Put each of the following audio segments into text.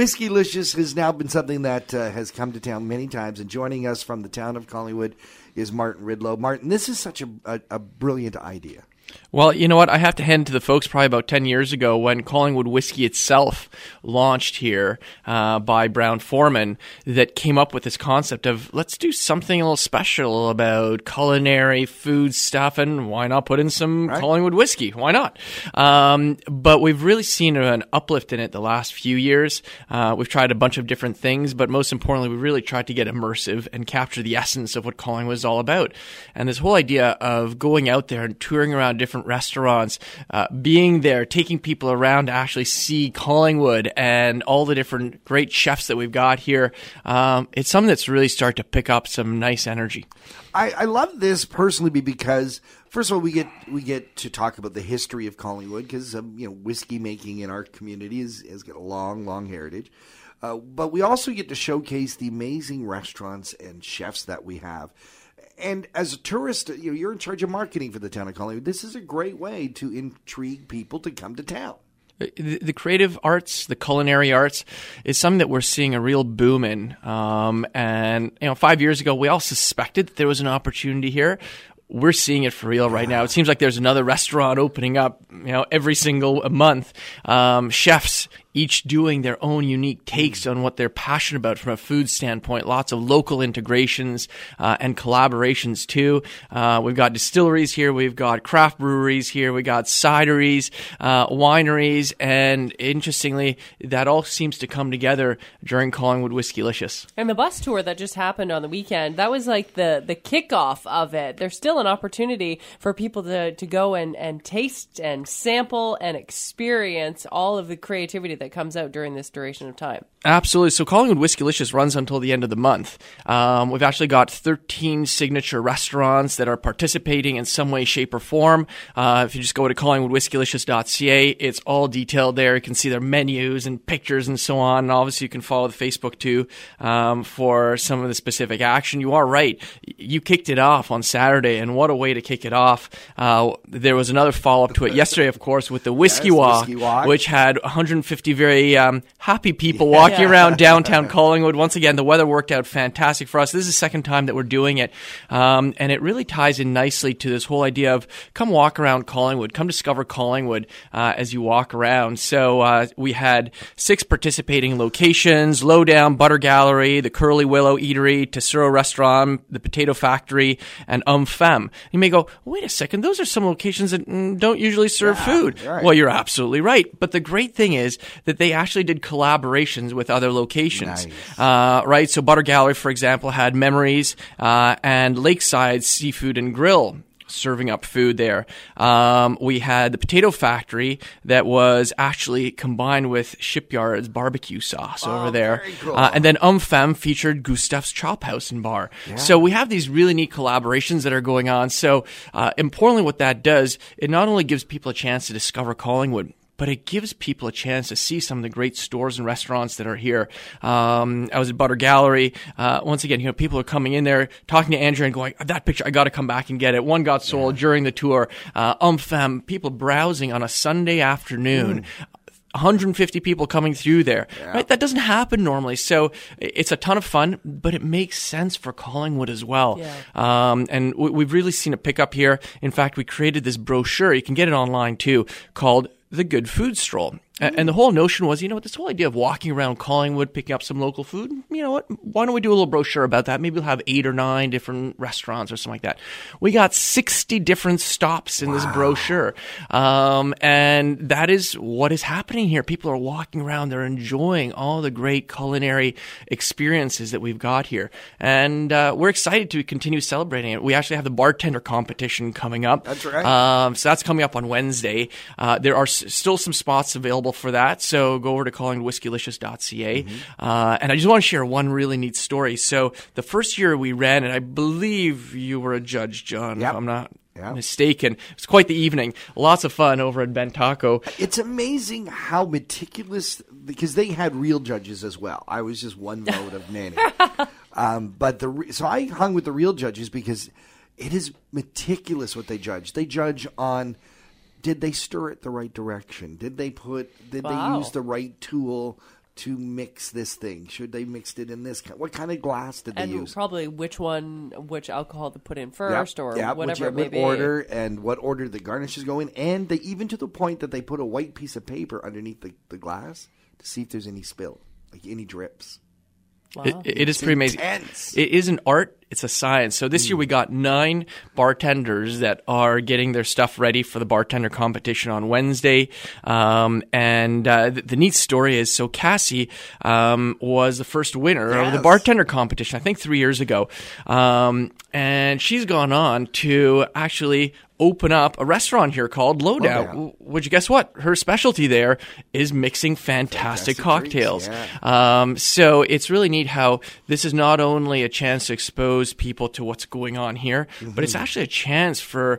Whiskey-licious has now been something that uh, has come to town many times, and joining us from the town of Collingwood is Martin Rydlo. Martin, this is such a, a, a brilliant idea. Well, you know what? I have to hand to the folks probably about 10 years ago when Collingwood Whiskey itself launched here uh, by Brown Forman that came up with this concept of let's do something a little special about culinary food stuff and why not put in some right. Collingwood whiskey? Why not? Um, but we've really seen an uplift in it the last few years. Uh, we've tried a bunch of different things, but most importantly, we really tried to get immersive and capture the essence of what Collingwood is all about. And this whole idea of going out there and touring around different restaurants, uh, being there, taking people around to actually see Collingwood and all the different great chefs that we've got here. Um, it's something that's really started to pick up some nice energy. I, I love this personally because first of all we get we get to talk about the history of Collingwood because um, you know whiskey making in our community is, has got a long long heritage. Uh, but we also get to showcase the amazing restaurants and chefs that we have and as a tourist, you know, you're in charge of marketing for the town of Collingwood. This is a great way to intrigue people to come to town. The, creative arts, the culinary arts, is something that we're seeing a real boom in. Um, and you know, five years ago, we all suspected that there was an opportunity here we're seeing it for real right now. It seems like there's another restaurant opening up, you know, every single month. Um, chefs each doing their own unique takes on what they're passionate about from a food standpoint. Lots of local integrations uh, and collaborations too. Uh, we've got distilleries here, we've got craft breweries here, we got cideries, uh, wineries, and interestingly, that all seems to come together during Collingwood Whiskey-licious. And the bus tour that just happened on the weekend, that was like the the kickoff of it. There's still an opportunity for people to, to go and, and taste and sample and experience all of the creativity that comes out during this duration of time. Absolutely. So Collingwood Whiskey-licious runs until the end of the month. Um, we've actually got 13 signature restaurants that are participating in some way, shape, or form. Uh, if you just go to collingwoodwhiskylicious.ca, it's all detailed there. You can see their menus and pictures and so on. And obviously, you can follow the Facebook too um, for some of the specific action. You are right. You kicked it off on Saturday, and what a way to kick it off. Uh, there was another follow up to it yesterday, of course, with the Whiskey, yes, Walk, Whiskey Walk, which had 150 very um, happy people walking walking around downtown Collingwood. Once again, the weather worked out fantastic for us. This is the second time that we're doing it. Um, and it really ties in nicely to this whole idea of come walk around Collingwood, come discover Collingwood uh, as you walk around. So uh, we had six participating locations Lowdown, Butter Gallery, the Curly Willow Eatery, Tesoro Restaurant, the Potato Factory, and Um Femme. You may go, wait a second, those are some locations that mm, don't usually serve yeah, food. Right. Well, you're absolutely right. But the great thing is that they actually did collaborations with other locations. Nice. Uh, right? So Butter Gallery, for example, had Memories uh, and Lakeside Seafood and Grill serving up food there. Um, we had the potato factory that was actually combined with Shipyard's barbecue sauce oh, over there. Cool. Uh, and then Umfem featured Gustav's Chop House and Bar. Yeah. So we have these really neat collaborations that are going on. So uh, importantly, what that does, it not only gives people a chance to discover Collingwood, but it gives people a chance to see some of the great stores and restaurants that are here. Um, I was at Butter Gallery. Uh, once again, you know, people are coming in there, talking to Andrew and going, that picture, I got to come back and get it. One got sold yeah. during the tour. Uh, umfem, people browsing on a Sunday afternoon. Mm. 150 people coming through there. Yeah. Right? That doesn't happen normally. So it's a ton of fun, but it makes sense for Collingwood as well. Yeah. Um, and we've really seen a pickup here. In fact, we created this brochure. You can get it online too called the Good Food Stroll. And the whole notion was, you know what, this whole idea of walking around Collingwood, picking up some local food, you know what, why don't we do a little brochure about that? Maybe we'll have eight or nine different restaurants or something like that. We got 60 different stops in wow. this brochure. Um, and that is what is happening here. People are walking around, they're enjoying all the great culinary experiences that we've got here. And uh, we're excited to continue celebrating it. We actually have the bartender competition coming up. That's right. Um, so that's coming up on Wednesday. Uh, there are s- still some spots available available for that. So go over to collingwoodwhiskylicious.ca. Mm-hmm. Uh, and I just want to share one really neat story. So the first year we ran, and I believe you were a judge, John, yep. if I'm not yeah. mistaken. It was quite the evening. Lots of fun over at Ben Taco. It's amazing how meticulous because they had real judges as well. I was just one vote of many. um, but the so I hung with the real judges because it is meticulous what they judge. They judge on did they stir it the right direction? Did they put did wow. they use the right tool to mix this thing? Should they mixed it in this? ki- What kind of glass did they use? probably which one, which alcohol to put in first, or yeah, whatever it whichever may be. order and what order the garnishes go in, and they even to the point that they put a white piece of paper underneath the, the glass to see if there's any spill, like any drips. Wow. It, it is pretty amazing. It is an art. It's a science. So this year we got nine bartenders that are getting their stuff ready for the bartender competition on Wednesday. Um, and uh, the, the neat story is so Cassie um, was the first winner of the bartender competition, I think three years ago. Um, and she's gone on to actually open up a restaurant here called Lowdown. Lowdown. Would you guess what? Her specialty there is mixing fantastic, Fantastic cocktails. yeah. Um, so it's really neat how this is not only a chance to expose people to what's going on here, but it's actually a chance for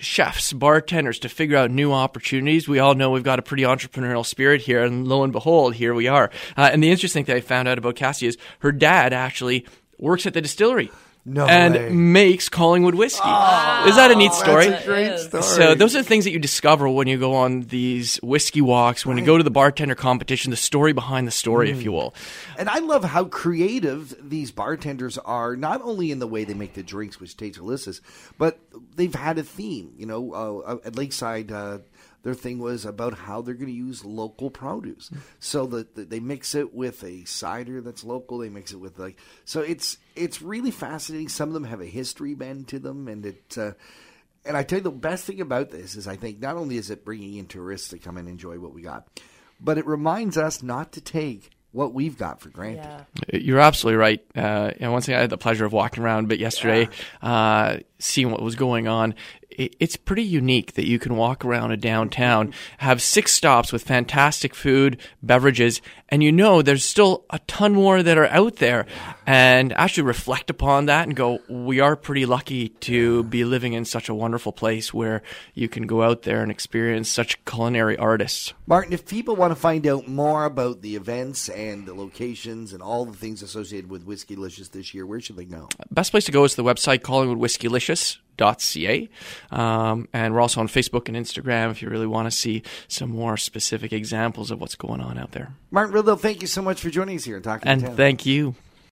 chefs, bartenders to figure out new opportunities. We all know we've got a pretty entrepreneurial spirit here, and lo and behold, here we are. Uh, and the interesting thing I found out about Cassie is her dad actually works at the distillery. No and way. makes Collingwood whiskey. is that a neat oh, story? That's a great story. So those are the things that you discover when you go on these whiskey walks, when you go to the bartender competition, the story behind the story, if mm. you will. And I love how creative these bartenders are, not only in the way they make the drinks, which tastes delicious, but they've had a theme. You know, uh, at Lakeside, uh, their thing was about how they're going to use local produce. So that that they mix it with a cider that's local. They mix it with like so. It's it's really fascinating. Some of them have a history bend to them, and it. Uh, and I tell you, the best thing about this is I think not only is it bringing in tourists to come and enjoy what we got, but it reminds us not to take what we've got for granted. Yeah. You're absolutely right. Uh, and once again, I had the pleasure of walking around a bit yesterday, uh, seeing what was going on. It, it's pretty unique that you can walk around a downtown, have six stops with fantastic food, beverages, and you know there's still a ton more that are out there. And actually reflect upon that and go, we are pretty lucky to be living in such a wonderful place where you can go out there and experience such culinary artists. Martin, if people want to find out more about the events and the locations and all the things associated with Whiskey Licious this year, where should they go? best place to go is the website collingwoodwhiskeylicious.ca. Um, and we're also on Facebook and Instagram if you really want to see some more specific examples of what's going on out there. Martin Rydlo, thank you so much for joining us here and talking And thank you.